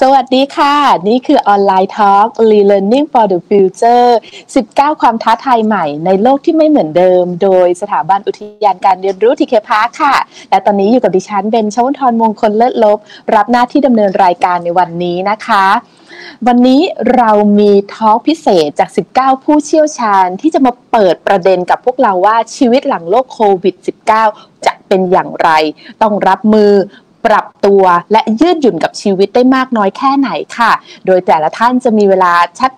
สวัสดีค่ะ นี่คือออนไลน์ talk Learning for the Future 19 ความท้าทายใหม่ในโลกที่ไม่เหมือนเดิม โดยสถาบันอุทยานการเรียนรู้ TK Park ค่ะ และตอนนี้อยู่กับดิฉันเบนชวนทรมงคลเลิศลบ รับหน้าที่ดำเนินรายการในวันนี้นะคะวันนี้เรามีทอล์กพิเศษจาก 19 ผู้เชี่ยวชาญที่จะมาเปิดประเด็นกับพวกเราว่าชีวิตหลังโลกโควิด -19 จะเป็นอย่างไร ต้องรับมือ ปรับตัวและยืดหยุ่นกับชีวิตได้มากน้อยแค่ไหนค่ะ โดยแต่ละท่านจะมีเวลา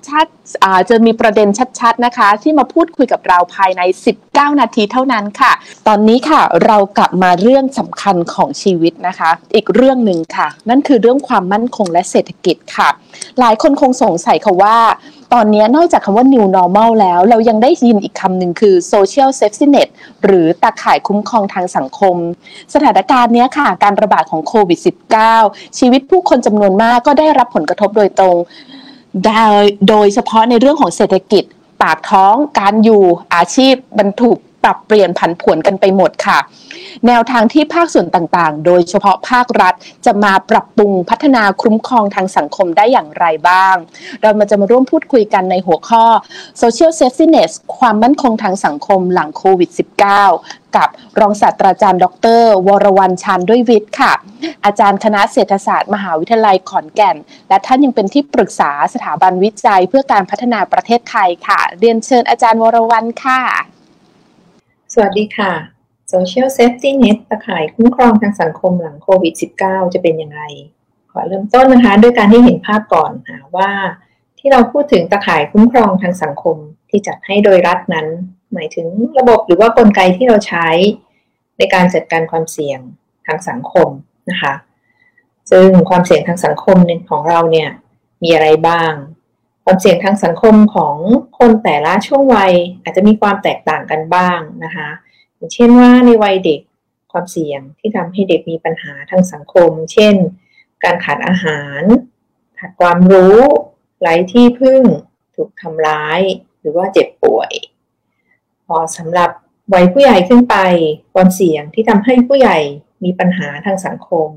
ชัดๆจะมีประเด็นชัดๆนะคะ ที่มาพูดคุยกับเราภายใน 19 นาทีเท่านั้นค่ะ ตอนนี้ค่ะเรากลับมาเรื่องสำคัญของชีวิตนะคะ อีกเรื่องหนึ่งค่ะ นั่นคือเรื่องความมั่นคงและเศรษฐกิจค่ะ หลายคนคงสงสัยค่ะว่า ตอนนี้นอกจากคำว่า new normal แล้ว เรายังได้ยินอีกคำหนึ่งคือ social safety net หรือตาข่ายคุ้มครองทางสังคม สถานการณ์นี้ค่ะ การระบาดของโควิด -19 ชีวิตผู้คนจำนวนมากก็ได้รับผลกระทบโดยตรง โดยเฉพาะในเรื่องของเศรษฐกิจ ปากท้อง การอยู่อาชีพบรรทุก ปรับเปลี่ยนผันผวนกันไปหมดค่ะ แนวทางที่ภาคส่วนต่างๆ โดยเฉพาะภาครัฐ จะมาปรับปรุงพัฒนาคุ้มครองทางสังคมได้อย่างไรบ้าง เรามาจะมาร่วมพูดคุยกันในหัวข้อ Social Safety Net ความมั่นคงทางสังคมหลังโควิด -19 กับรองศาสตราจารย์ ดร วรวรรณชานด้วยวิทย์ค่ะ อาจารย์คณะเศรษฐศาสตร์ มหาวิทยาลัยขอนแก่น และท่านยังเป็นที่ปรึกษาสถาบันวิจัยเพื่อการพัฒนาประเทศไทยค่ะ เรียนเชิญอาจารย์วรวรรณค่ะ สวัสดีค่ะ Social Safety Net ตะข่ายคุ้มครองทางสังคมหลังโควิด -19 จะเป็นยังไง ขอเริ่มต้นนะคะ ด้วยการที่เห็นภาพก่อนว่าที่เราพูดถึงตะข่ายคุ้มครองทางสังคมที่จัดให้โดยรัฐนั้น หมายถึงระบบหรือว่ากลไกที่เราใช้ในการจัดการความเสี่ยงทางสังคมนะคะ ซึ่งความเสี่ยงทางสังคมของเราเนี่ยมีอะไรบ้าง ความเสี่ยงทางสังคมของ คนแต่ละช่วงวัยอาจจะมีความแตกต่างกันบ้างนะคะอย่างเช่นว่าในวัยเด็กความเสี่ยงที่ทำให้เด็กมีปัญหาทางสังคม เช่น การขาดอาหาร ขาดความรู้ไร้ที่พึ่ง ถูกทำร้าย หรือว่าเจ็บป่วย พอสำหรับวัยผู้ใหญ่ขึ้นไป ความเสี่ยงที่ทำให้ผู้ใหญ่มีปัญหาทางสังคม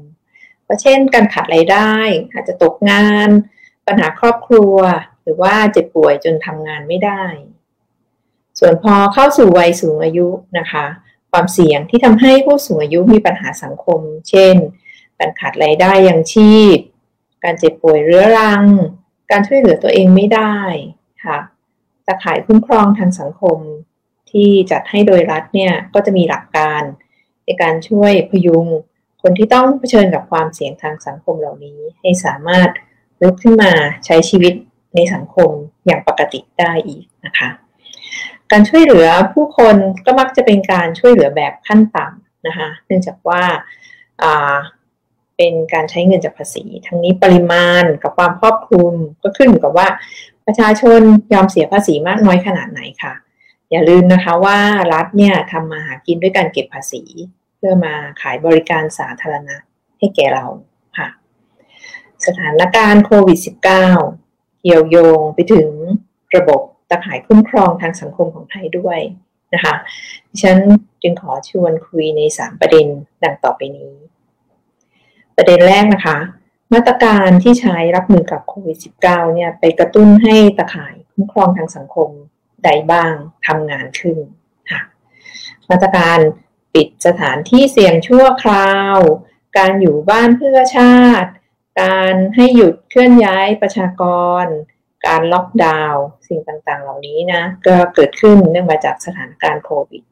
ก็เช่น การขาดรายได้ อาจจะตกงาน ปัญหาครอบครัว หรือว่าเจ็บป่วยจนทำงานไม่ได้ ส่วนพอเข้าสู่วัยสูงอายุนะคะ ความเสี่ยงที่ทำให้ผู้สูงอายุมีปัญหาสังคม เช่น การขาดรายได้ยังชีพ การเจ็บป่วยเรื้อรัง การช่วยเหลือตัวเองไม่ได้ค่ะตะข่ายคุ้มครองทางสังคมที่จัดให้โดยรัฐเนี่ยก็จะมีหลักการในการช่วยพยุงคนที่ต้องเผชิญกับความเสี่ยงทางสังคมเหล่านี้ ให้สามารถลุกขึ้นมาใช้ชีวิต ในสังคมอย่างปกติได้อีกนะคะ การช่วยเหลือผู้คนก็มักจะเป็นการช่วยเหลือแบบขั้นต่ำนะคะ เนื่องจากว่าเป็นการใช้เงินจากภาษี ทั้งนี้ปริมาณกับความครอบคลุมก็ขึ้นอยู่กับว่าประชาชนยอมเสียภาษีมากน้อยขนาดไหนค่ะ อย่าลืมนะคะว่ารัฐเนี่ยทำมาหากินด้วยการเก็บภาษี เพื่อมาขายบริการสาธารณะให้แก่เราค่ะ สถานการณ์โควิด -19 เกี่ยวโยงไปถึงระบบตะข่ายคุ้มครองทางสังคมของไทยด้วยนะคะดิฉันจึงขอชวนคุยใน 3 ประเด็นดังต่อไปนี้ ประเด็นแรกนะคะ มาตรการที่ใช้รับมือกับโควิด -19 เนี่ยไปกระตุ้นให้ตะข่ายคุ้มครองทางสังคมใดบ้างทำงานขึ้นค่ะ มาตรการปิดสถานที่เสี่ยงชั่วคราว การอยู่บ้านเพื่อชาติ การให้หยุดเคลื่อนย้ายประชากร การล็อกดาวน์สิ่งต่างๆ เหล่านี้นะ ก็เกิดขึ้นเนื่องมาจากสถานการณ์โควิด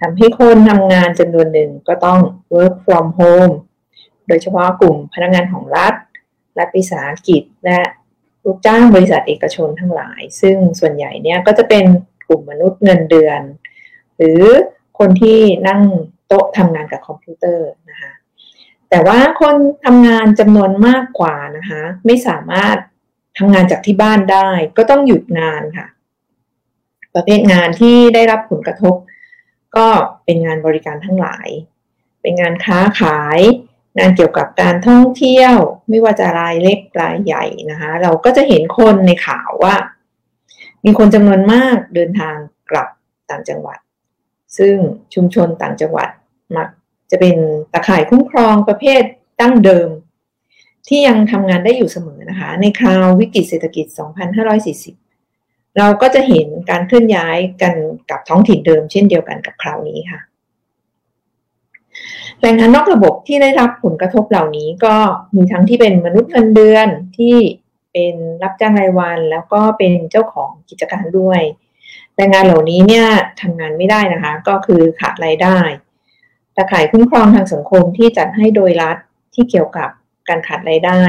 ทำให้คนทำงานจำนวนหนึ่งก็ต้อง work from home โดยเฉพาะกลุ่มพนักงานของรัฐ รัฐวิสาหกิจ และลูกจ้างบริษัทเอกชนทั้งหลาย ซึ่งส่วนใหญ่เนี่ยก็จะเป็นกลุ่มมนุษย์เงินเดือน หรือคนที่นั่งโต๊ะทำงานกับคอมพิวเตอร์นะคะ แต่ว่าคนทำงานจำนวนมากกว่านะคะไม่สามารถทำงานจากที่บ้านได้ ก็ต้องหยุดงานค่ะ ประเภทงานที่ได้รับผลกระทบ ก็เป็นงานบริการทั้งหลาย เป็นงานค้าขาย งานเกี่ยวกับการท่องเที่ยว ไม่ว่าจะรายเล็กรายใหญ่นะคะ เราก็จะเห็นคนในข่าวว่า มีคนจำนวนมากเดินทางกลับต่างจังหวัด ซึ่งชุมชนต่างจังหวัดมัก จะเป็นตะข่ายคุ้มครองประเภทตั้งเดิม ที่ยังทำงานได้อยู่เสมอนะคะ ในคราววิกฤตเศรษฐกิจ 2540 เราก็จะเห็นการเคลื่อนย้ายกันกับท้องถิ่นเดิม เช่นเดียวกันกับคราวนี้ค่ะ แรงงานนอกระบบที่ได้รับผลกระทบเหล่านี้ก็มีทั้งที่เป็นมนุษย์เงินเดือนที่เป็นรับจ้างรายวัน แล้วก็เป็นเจ้าของกิจการด้วยแรงงานเหล่านี้เนี่ยทำงานไม่ได้นะคะ ก็คือขาดรายได้ ตะข่ายคุ้มครองทางสังคมที่จัดให้โดยรัฐที่เกี่ยวกับการขาดรายได้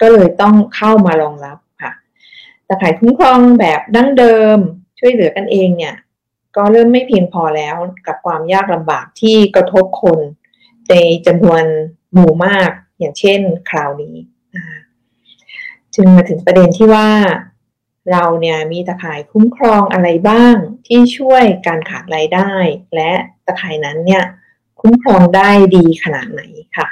ก็เลยต้องเข้ามารองรับค่ะตะข่ายคุ้มครองแบบดั้งเดิมช่วยเหลือกันเองเนี่ยก็เริ่มไม่เพียงพอแล้วกับความยากลำบากที่กระทบคนในจำนวนหมู่มากอย่างเช่นคราวนี้จึงมาถึงประเด็นที่ว่าเราเนี่ยมีตะข่ายคุ้มครองอะไรบ้างที่ช่วยการขาดรายได้ และตะข่ายนั้นเนี่ย คุ้มครองได้ดีขนาดไหนค่ะ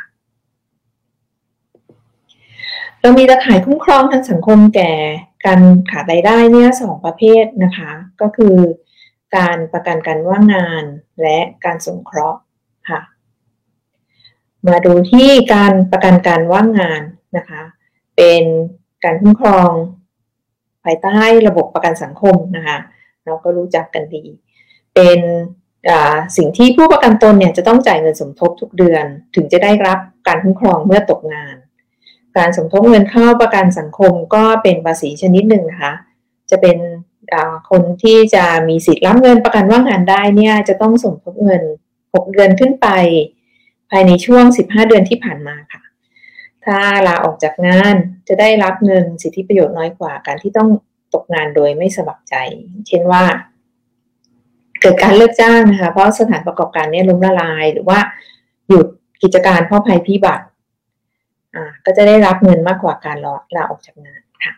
เรามีตะข่ายคุ้มครองทางสังคมแก่การขาดรายได้เนี่ยสองประเภทนะคะ ก็คือการประกันการว่างงานและการสงเคราะห์ค่ะ มาดูที่การประกันการว่างงานนะคะ เป็นการคุ้มครองภายใต้ระบบประกันสังคมนะคะ เราก็รู้จักกันดี เป็น สิ่งที่ผู้ประกันตนเนี่ยจะต้องจ่ายเงินสมทบทุกเดือน ถึงจะได้รับการคุ้มครองเมื่อตกงาน การสมทบเงินเข้าประกันสังคมก็เป็นภาษีชนิดหนึ่งนะคะจะเป็นคนที่จะมีสิทธิ์รับเงินประกันว่างงานได้เนี่ยจะต้องสมทบเงิน 6 เดือนขึ้นไป ภายในช่วง 15 เดือนที่ผ่านมาค่ะ ถ้าลาออกจากงานจะได้รับเงินสิทธิประโยชน์น้อยกว่าการที่ต้องตกงานโดยไม่สมัครใจ เช่นว่า เกิดการเลิกจ้างนะคะเพราะสถานประกอบการเนี่ยล้มละลายหรือว่าหยุดกิจการเพราะภัยพิบัติอ่าก็จะได้รับเงินมากกว่าการลาลาออกจากงานค่ะ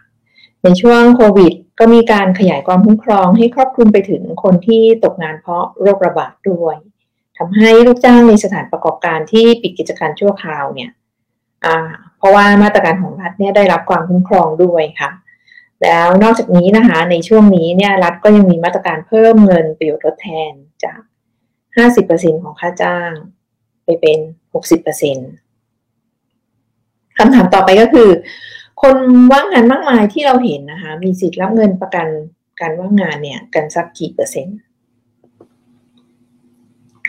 ในช่วงโควิด ก็มีการขยายความคุ้มครองให้ครอบคลุมไปถึงคนที่ตกงานเพราะโรคระบาดด้วยทำให้ลูกจ้างในสถานประกอบการที่ปิดกิจการชั่วคราวเนี่ยอ่าเพราะว่ามาตรการของรัฐเนี่ยได้รับความคุ้มครองด้วยค่ะ แล้วนอกจากนี้นะคะในช่วงนี้เนี่ยรัฐก็ยังมีมาตรการเพิ่มเงินประโยชน์ทดแทนจาก 50%ของค่าจ้าง ไปเป็น 60%คำถามต่อไปก็คือ คนว่างงานมากมายที่เราเห็นนะคะ มีสิทธิ์รับเงินประกันการว่างงานเนี่ยกันสักกี่เปอร์เซ็นต์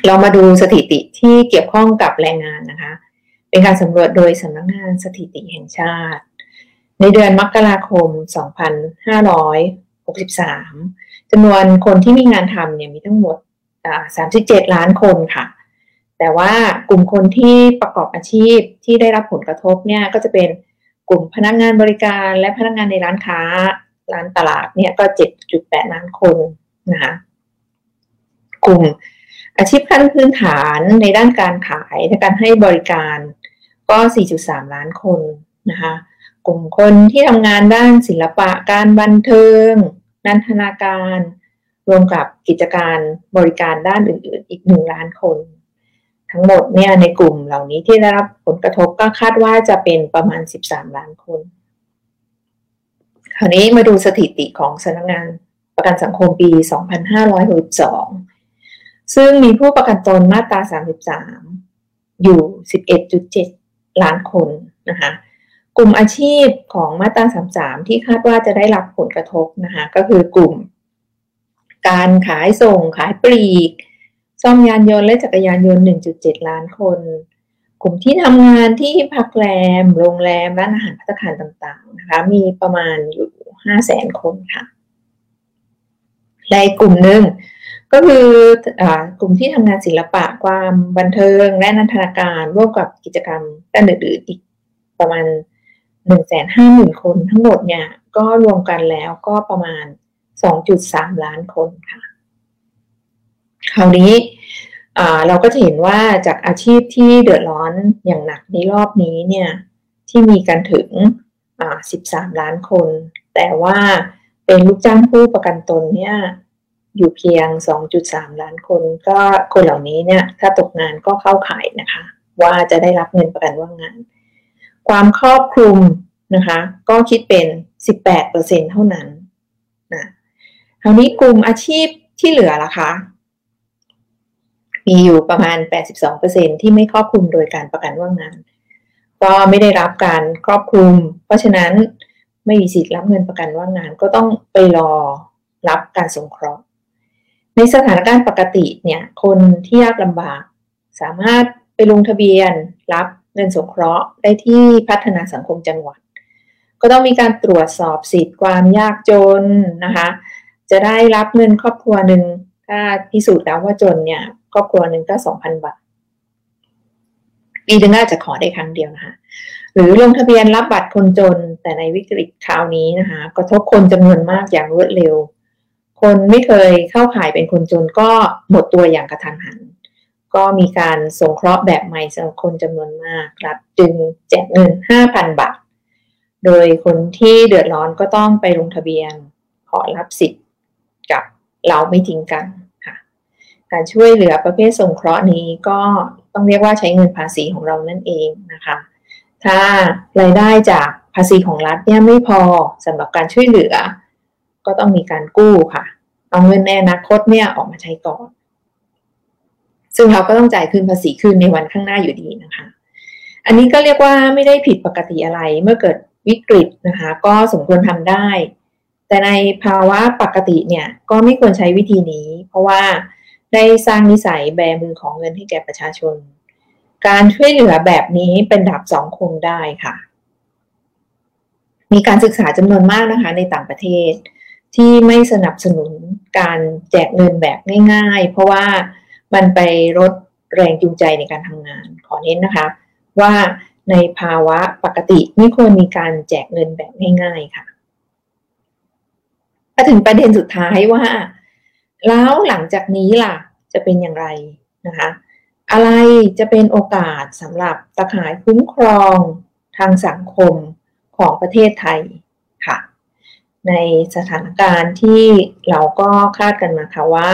เรามาดูสถิติที่เกี่ยวข้องกับแรงงานนะคะ เป็นการสำรวจโดยสำนักงงานสถิติแห่งชาติ ในเดือนมกราคม 2563จำนวนคนที่มีงานทำเนี่ยมีทั้งหมด 37 ล้านคนค่ะ แต่ว่ากลุ่มคนที่ประกอบอาชีพที่ได้รับผลกระทบเนี่ยก็จะเป็นกลุ่มพนักงงานบริการและพนักงงานในร้านค้า ร้านตลาดเนี่ยก็ 7.8 ล้านคนนะคะกลุ่มอาชีพขั้นพื้นฐานในด้านการขายและการให้บริการก็ 4.3 ล้านคนนะคะ กลุ่มคนที่ทำงานด้านศิลปะการบันเทิง นันทนาการ รวมกับกิจการบริการด้านอื่นๆ อีกหนึ่งล้านคน ทั้งหมดเนี่ยในกลุ่มเหล่านี้ที่ได้รับผลกระทบก็คาดว่าจะเป็นประมาณ 13 ล้านคน คราวนี้มาดูสถิติของสำนักงานประกันสังคมปี 2562 ซึ่งมีผู้ประกันตนมาตรา 33 อยู่ 11.7 ล้านคนนะคะ กลุ่มอาชีพของมาตรา 33 ที่คาดว่าจะได้รับผลกระทบนะคะก็คือกลุ่ม การขายส่งขายปลีก ซ่อมยานยนต์และจักรยานยนต์ 1.7 ล้านคน กลุ่มที่ทำงานที่พักแรม โรงแรม ร้านอาหารพัตคารต่างๆนะคะมีประมาณอยู่ 5 0 0แสนคนค่ะและกลุ่มหนึ่งก็คือกลุ่มที่ทำงานศิลปะความบันเทิงและนันทนาการร่วมกับกิจกรรมด้านอื่นๆอีกประมาณ หนึ่งแสนห้าหมื่นคนทั้งหมดเนี่ยก็รวมกันแล้วก็ประมาณสองจุดสามล้านคนค่ะ คราวนี้เราก็จะเห็นว่าจากอาชีพที่เดือดร้อนอย่างหนักในรอบนี้เนี่ยที่มีกันถึงสิบสามล้านคน แต่ว่าเป็นลูกจ้างผู้ประกันตนเนี่ยอยู่เพียง 2.3 ล้านคน ก็คนเหล่านี้เนี่ยถ้าตกงานก็เข้าข่ายนะคะ ว่าจะได้รับเงินประกันว่างงาน ความครอบคลุมนะคะ ก็คิดเป็น 18%เท่านั้นนะคราวนี้กลุ่มอาชีพที่เหลือล่ะคะ มีอยู่ประมาณ 82%ที่ไม่ครอบคลุมโดยการประกันว่างงาน ก็ไม่ได้รับการครอบคลุม เพราะฉะนั้นไม่มีสิทธิ์รับเงินประกันว่างงาน ก็ต้องไปรอรับการสงเคราะห์ ในสถานการณ์ปกติเนี่ย คนที่ยากลำบากสามารถไปลงทะเบียนรับ เงินสงเคราะห์ได้ที่พัฒนาสังคมจังหวัด ก็ต้องมีการตรวจสอบสิทธิ์ความยากจนนะคะจะได้รับเงินครอบครัวหนึ่งถ้าพิสูจน์แล้วว่าจนเนี่ยครอบครัวหนึ่งก็สองพันบาทปีหนึ่งน่าจะขอได้ครั้งเดียวนะคะหรือลงทะเบียนรับบัตรคนจนแต่ในวิกฤตคราวนี้นะคะกระทบคนจำนวนมากอย่างรวดเร็ว คนไม่เคยเข้าข่ายเป็นคนจนก็หมดตัวอย่างกระทันหัน ก็มีการสงเคราะห์แบบใหม่สำหรับคนจำนวนมากรัฐจึงแจกเงิน 5,000 บาท โดยคนที่เดือดร้อนก็ต้องไปลงทะเบียนขอรับสิทธิ์กับเราไม่ทิ้งกันค่ะ การช่วยเหลือประเภทสงเคราะห์นี้ก็ต้องเรียกว่าใช้เงินภาษีของเรานั่นเองนะคะ ถ้ารายได้จากภาษีของรัฐเนี่ยไม่พอสำหรับการช่วยเหลือ ก็ต้องมีการกู้ค่ะ เอาเงินในอนาคตเนี่ยออกมาใช้ก่อน ซึ่งเราก็ต้องจ่ายคืนภาษีคืนในวันข้างหน้าอยู่ดีนะคะ อันนี้ก็เรียกว่าไม่ได้ผิดปกติอะไรเมื่อเกิดวิกฤตนะคะ ก็สมควรทำได้ แต่ในภาวะปกติเนี่ยก็ไม่ควรใช้วิธีนี้ เพราะว่าได้สร้างนิสัยแบมือของเงินให้แก่ประชาชน การช่วยเหลือแบบนี้เป็นดับสองคงได้ค่ะ มีการศึกษาจำนวนมากนะคะ ในต่างประเทศที่ไม่สนับสนุนการแจกเงินแบบง่าย ๆ เพราะว่า มันไปลดแรงจูงใจในการทำงาน ขอเน้นนะคะ ว่าในภาวะปกติไม่ควรมีการแจกเงินแบบง่ายๆค่ะมาถึงประเด็นสุดท้ายว่า แล้วหลังจากนี้ล่ะจะเป็นอย่างไรนะคะ อะไรจะเป็นโอกาสสำหรับตะข่ายคุ้มครองทางสังคมของประเทศไทยค่ะ ในสถานการณ์ที่เราก็คาดกันมาค่ะว่า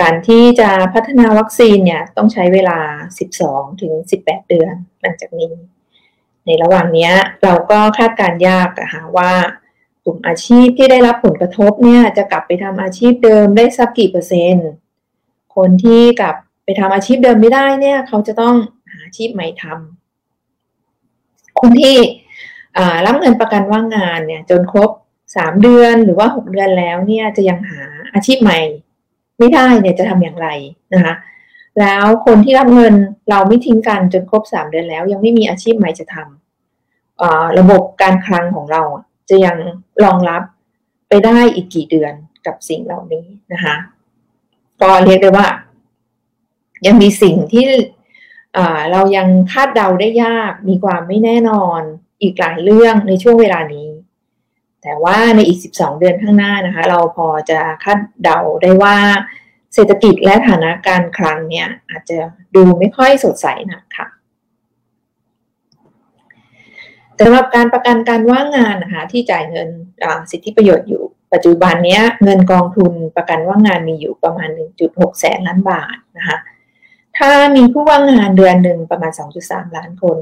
การที่จะพัฒนาวัคซีนเนี่ยต้องใช้เวลา 12 ถึง 18 เดือนหลังจากนี้ ในระหว่างนี้เราก็คาดการยากอะคะว่ากลุ่มอาชีพที่ได้รับผลกระทบเนี่ยจะกลับไปทำอาชีพเดิมได้สักกี่เปอร์เซ็นต์ คนที่กลับไปทำอาชีพเดิมไม่ได้เนี่ยเขาจะต้องหาอาชีพใหม่ทำคนที่รับเงินประกันว่างงานเนี่ยจนครบสามเดือนหรือว่าหกเดือนแล้วเนี่ยจะยังหาอาชีพใหม่ ไม่ได้เนี่ยจะทำอย่างไรนะคะแล้วคนที่รับเงินเราไม่ทิ้งกันจนครบสามเดือนแล้ว ยังไม่มีอาชีพใหม่จะทำระบบการคลังของเราจะยังรองรับไปได้อีกกี่เดือนกับสิ่งเหล่านี้นะคะก็เรียกได้ว่า ยังมีสิ่งที่เรายังคาดเดาได้ยาก มีความไม่แน่นอนอีกหลายเรื่องในช่วงเวลานี้ แต่ว่าในอีก 12 เดือนข้างหน้านะคะ เราพอจะคาดเดาได้ว่าเศรษฐกิจและฐานะการคลังเนี่ยอาจจะดูไม่ค่อยสดใสนะคะสำหรับการประกันการว่างงานนะคะที่จ่ายเงินสิทธิประโยชน์อยู่ปัจจุบันนี้เงินกองทุนประกันว่างงานมีอยู่ประมาณ 1.6 แสนล้านบาทนะคะถ้ามีผู้ว่างงานเดือนหนึ่งประมาณ 2.3 ล้านคน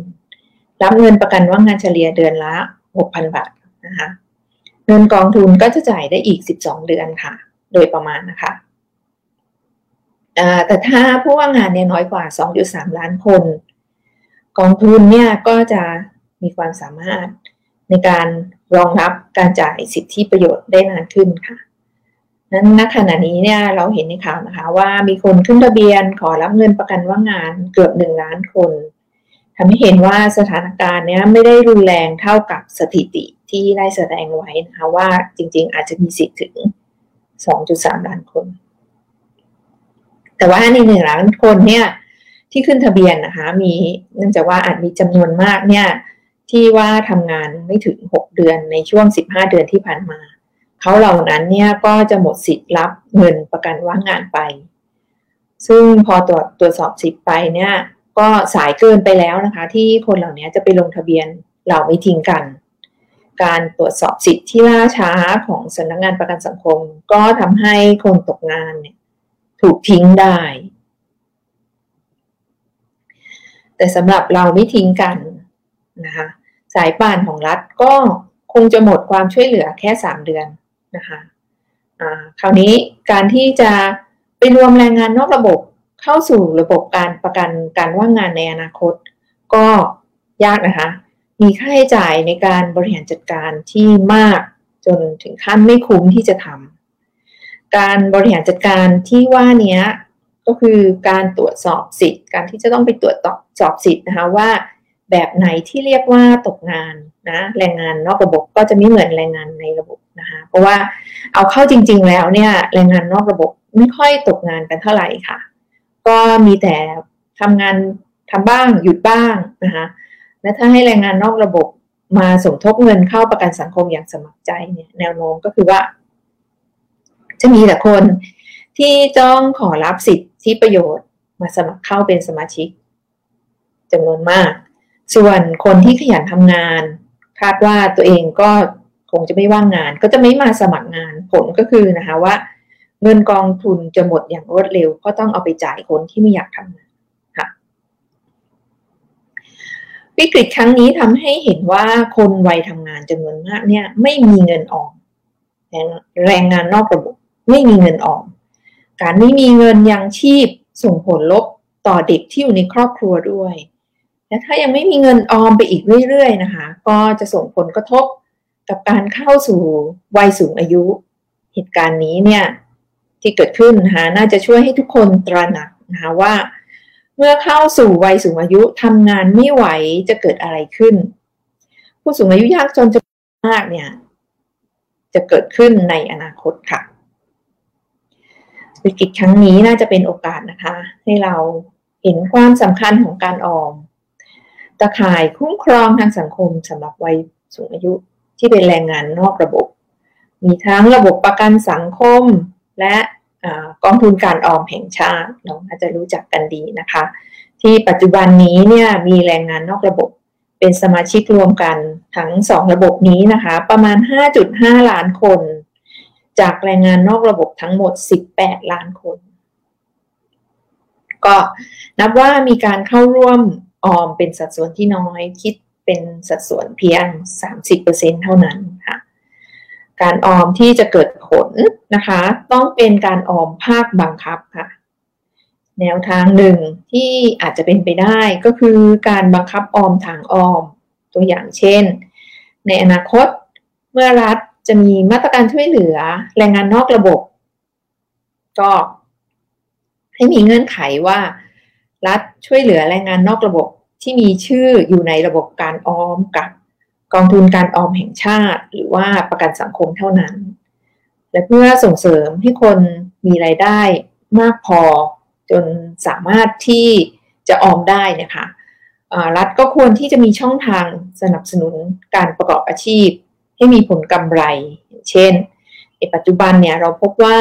รับเงินประกันว่างงานเฉลี่ยเดือนละ 6,000 บาทนะคะ เงินกองทุนก็จะจ่ายได้อีก 12 เดือนค่ะ โดยประมาณนะคะแต่ถ้าผู้ว่างงานเนี่ยน้อยกว่า 2.3 ล้านคน กองทุนเนี่ยก็จะมีความสามารถในการรองรับการจ่ายสิทธิประโยชน์ได้นานขึ้นค่ะ นั้นณขณะนี้เนี่ยเราเห็นในข่าวนะคะ ว่ามีคนขึ้นทะเบียนขอรับเงินประกันว่างงานเกือบหนึ่งล้านคนทำให้เห็นว่าสถานการณ์เนี้ยไม่ได้รุนแรงเท่ากับสถิติ ที่ได้แสดงไว้นะคะว่าจริงๆ อาจจะมีสิทธิ์ถึง 2.3 ล้านคน แต่ว่าในหนึ่งล้านคนเนี่ยที่ขึ้นทะเบียนนะคะ มีเนื่องจากว่าอาจมีจำนวนมากเนี่ยที่ว่าทำงานไม่ถึง 6 เดือนในช่วง 15 เดือนที่ผ่านมา เขาเหล่านั้นเนี่ยก็จะหมดสิทธิ์รับเงินประกันว่างงานไป ซึ่งพอตรวจตรวจสอบสิทธิ์ไปเนี่ยก็สายเกินไปแล้วนะคะ ที่คนเหล่านี้จะไปลงทะเบียนเราไม่ทิ้งกัน การตรวจสอบสิทธิ์ที่ล่าช้าของสำนักงงานประกันสังคม ก็ทำให้คนตกงานเนี่ยถูกทิ้งได้ แต่สำหรับเราไม่ทิ้งกันนะคะสายป่านของรัฐก็คงจะหมดความช่วยเหลือแค่ 3 เดือนนะคะคราวนี้การที่จะไปรวมแรงงานนอกระบบเข้าสู่ระบบการประกันการว่างงานในอนาคต ก็ยากนะคะ มีค่าใช้จ่ายในการบริหารจัดการที่มากจนถึงขั้นไม่คุ้มที่จะทำการบริหารจัดการที่ว่านี้ก็คือการตรวจสอบสิทธิ์ การที่จะต้องไปตรวจสอบสิทธิ์นะคะว่า แบบไหนที่เรียกว่าตกงานนะแรงงานนอกระบบก็จะไม่เหมือนแรงงานในระบบนะคะเพราะว่าเอาเข้าจริง ๆ แล้วเนี่ยแรงงานนอกระบบไม่ค่อยตกงานกันเท่าไหร่ค่ะ ก็มีแต่ทำงานทำบ้างหยุดบ้างนะคะ และถ้าให้แรงงานนอกระบบมาสมทบเงินเข้าประกันสังคมอย่างสมัครใจเนี่ย แนวโน้มก็คือว่า จะมีแต่คนที่จ้องขอรับสิทธิประโยชน์ มาสมัครเข้าเป็นสมาชิกจำนวนมาก ส่วนคนที่ขยันทำงาน คาดว่าตัวเองก็คงจะไม่ว่างงาน ก็จะไม่มาสมัครงานผลก็คือนะคะว่า เงินกองทุนจะหมดอย่างรวดเร็ว ก็ต้องเอาไปจ่ายคนที่ไม่อยากทำงานค่ะ วิกฤตครั้งนี้ทำให้เห็นว่าคนวัยทำงานจำนวนมากเนี่ยไม่มีเงินออมแรงงานนอกระบบไม่มีเงินออม การไม่มีเงินยังชีพส่งผลลบต่อเด็กที่อยู่ในครอบครัวด้วย และถ้ายังไม่มีเงินออมไปอีกเรื่อยๆนะคะ ก็จะส่งผลกระทบกับการเข้าสู่วัยสูงอายุ เหตุการณ์นี้เนี่ยที่เกิดขึ้นนะคะน่าจะช่วยให้ทุกคนตระหนักนะคะว่า เมื่อเข้าสู่วัยสูงอายุทำงานไม่ไหวจะเกิดอะไรขึ้น ผู้สูงอายุยากจนจะมากเนี่ยจะเกิดขึ้นในอนาคตค่ะวิกฤตครั้งนี้น่าจะเป็นโอกาสนะคะ ให้เราเห็นความสำคัญของการออมตะข่ายคุ้มครองทางสังคมสำหรับวัยสูงอายุที่เป็นแรงงานนอกระบบ มีทั้งระบบประกันสังคมและ กองทุนการออมแห่งชาติเราอาจจะรู้จักกันดีนะคะ ที่ปัจจุบันนี้เนี่ยมีแรงงานนอกระบบ เป็นสมาชิกรวมกันทั้งสองระบบนี้นะคะ ประมาณ 5.5 ล้านคน จากแรงงานนอกระบบทั้งหมด 18 ล้านคน ก็นับว่ามีการเข้าร่วมออมเป็นสัดส่วนที่น้อยคิดเป็นสัดส่วนเพียง 30%เท่านั้นค่ะ การออมที่จะเกิดผลนะคะ ต้องเป็นการออมภาคบังคับค่ะ แนวทางหนึ่งที่อาจจะเป็นไปได้ก็คือการบังคับออมทางออม ตัวอย่างเช่น ในอนาคตเมื่อรัฐจะมีมาตรการช่วยเหลือแรงงานนอกระบบ ก็ให้มีเงื่อนไขว่า รัฐช่วยเหลือแรงงานนอกระบบที่มีชื่ออยู่ในระบบการออมกับ กองทุนการออมแห่งชาติ หรือว่าประกันสังคมเท่านั้น และเพื่อส่งเสริมให้คนมีไรายได้มากพอจนสามารถที่จะออมได้นะคะรัฐก็ควรที่จะมีช่องทางสนับสนุนการประกอบอาชีพ ให้มีผลกำไร เช่นในปัจจุบันเนี่ยเราพบว่า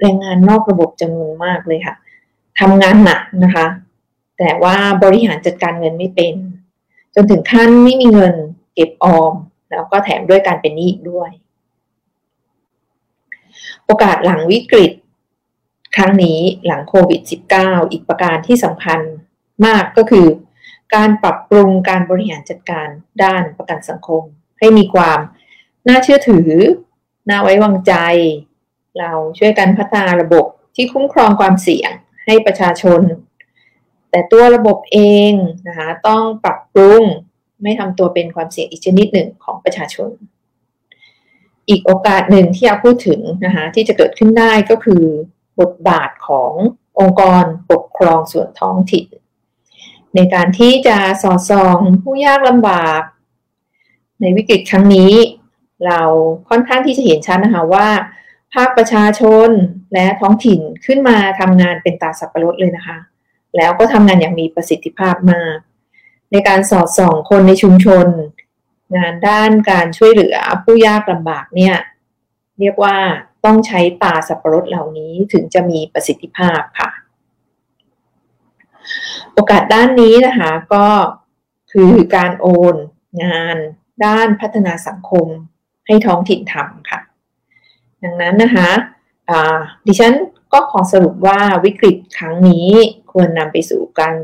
แรงงานนอกระบบจำนวนมากเลยค่ะทำงานหนักนะคะ แต่ว่าบริหารจัดการเงินไม่เป็น จนถึงขั้นไม่มีเงิน เก็บออม แล้วก็แถมด้วยการเป็นหนี้ด้วย โอกาสหลังวิกฤต ครั้งนี้หลังโควิด -19 อีกประการที่สำคัญมากก็คือ การปรับปรุงการบริหารจัดการด้านประกันสังคม ให้มีความน่าเชื่อถือ น่าไว้วางใจ เราช่วยกันพัฒนาระบบที่คุ้มครองความเสี่ยงให้ประชาชน แต่ตัวระบบเองนะคะต้องปรับปรุง ไม่ทำตัวเป็นความเสี่ยงอีกชนิดหนึ่งของประชาชน อีกโอกาสหนึ่งที่อยากพูดถึงนะคะที่จะเกิดขึ้นได้ก็คือบทบาทขององค์กรปกครองส่วนท้องถิ่น ในการที่จะสอดส่องผู้ยากลำบาก ในวิกฤตครั้งนี้ เราค่อนข้างที่จะเห็นชัดนะคะว่า ภาคประชาชนและท้องถิ่นขึ้นมาทำงานเป็นตาสับปะรดเลยนะคะ แล้วก็ทำงานอย่างมีประสิทธิภาพมาก ในการสอดส่องคนในชุมชน งานด้านการช่วยเหลือผู้ยากลำบากเนี่ยเรียกว่าต้องใช้ตาสับปะรดเหล่านี้ถึงจะมีประสิทธิภาพค่ะ โอกาสด้านนี้นะคะก็คือการโอนงานด้านพัฒนาสังคมให้ท้องถิ่นทำค่ะ ดังนั้นนะคะดิฉันก็ขอสรุปว่าวิกฤตครั้งนี้ควรนำไปสู่การ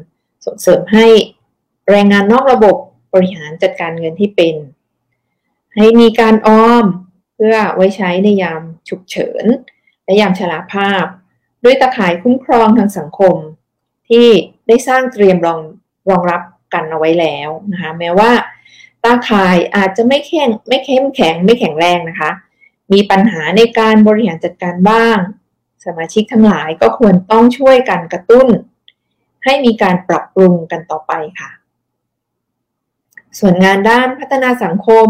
ส่งเสริมให้ แรงงานนอกระบบบริหารจัดการเงินที่เป็น ให้มีการออมเพื่อไว้ใช้ในยามฉุกเฉิน และยามชราภาพ ด้วยตะข่ายคุ้มครองทางสังคม ที่ได้สร้างเตรียมรองรองรับกันเอาไว้แล้วนะคะแม้ว่าตาข่ายอาจจะไม่แข็งไม่เข้มแข็งไม่แข็งแรงนะคะ มีปัญหาในการบริหารจัดการบ้าง สมาชิกทั้งหลายก็ควรต้องช่วยกันกระตุ้น ให้มีการปรับปรุงกันต่อไปค่ะ ส่วนงานด้านพัฒนาสังคม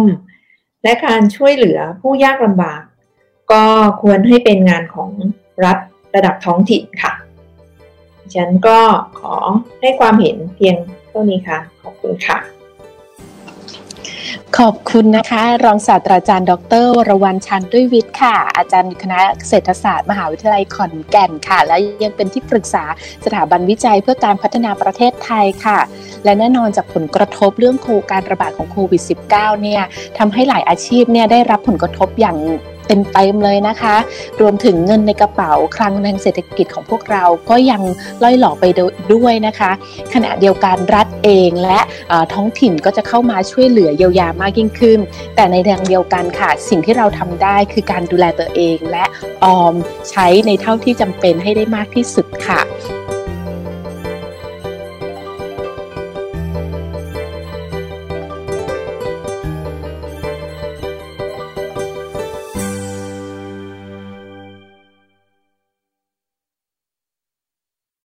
และการช่วยเหลือผู้ยากลำบาก ก็ควรให้เป็นงานของรัฐระดับท้องถิ่นค่ะ ฉันก็ขอให้ความเห็นเพียงเท่านี้ค่ะ ขอบคุณค่ะ ขอบคุณนะคะ รองศาสตราจารย์ ดรวรวรรณชันด้วยวิทย์ค่ะ อาจารย์คณะเศรษฐศาสตร์ มหาวิทยาลัยขอนแก่นค่ะ และยังเป็นที่ปรึกษาสถาบันวิจัยเพื่อการพัฒนาประเทศไทยค่ะ และแน่นอนจากผลกระทบเรื่องโคการระบาดของโควิด -19 เนี่ยทำให้หลายอาชีพเนี่ยได้รับผลกระทบอย่าง เต็มเต็มเลยนะคะ รวมถึงเงินในกระเป๋าคลังทางเศรษฐกิจของพวกเราก็ยังล่อยหล่อไปด้วยนะคะ ขณะเดียวกันรัฐเองและท้องถิ่นก็จะเข้ามาช่วยเหลือเยียวยามากยิ่งขึ้น แต่ในทางเดียวกันค่ะ สิ่งที่เราทำได้คือการดูแลตัวเองและออมใช้ในเท่าที่จำเป็นให้ได้มากที่สุดค่ะ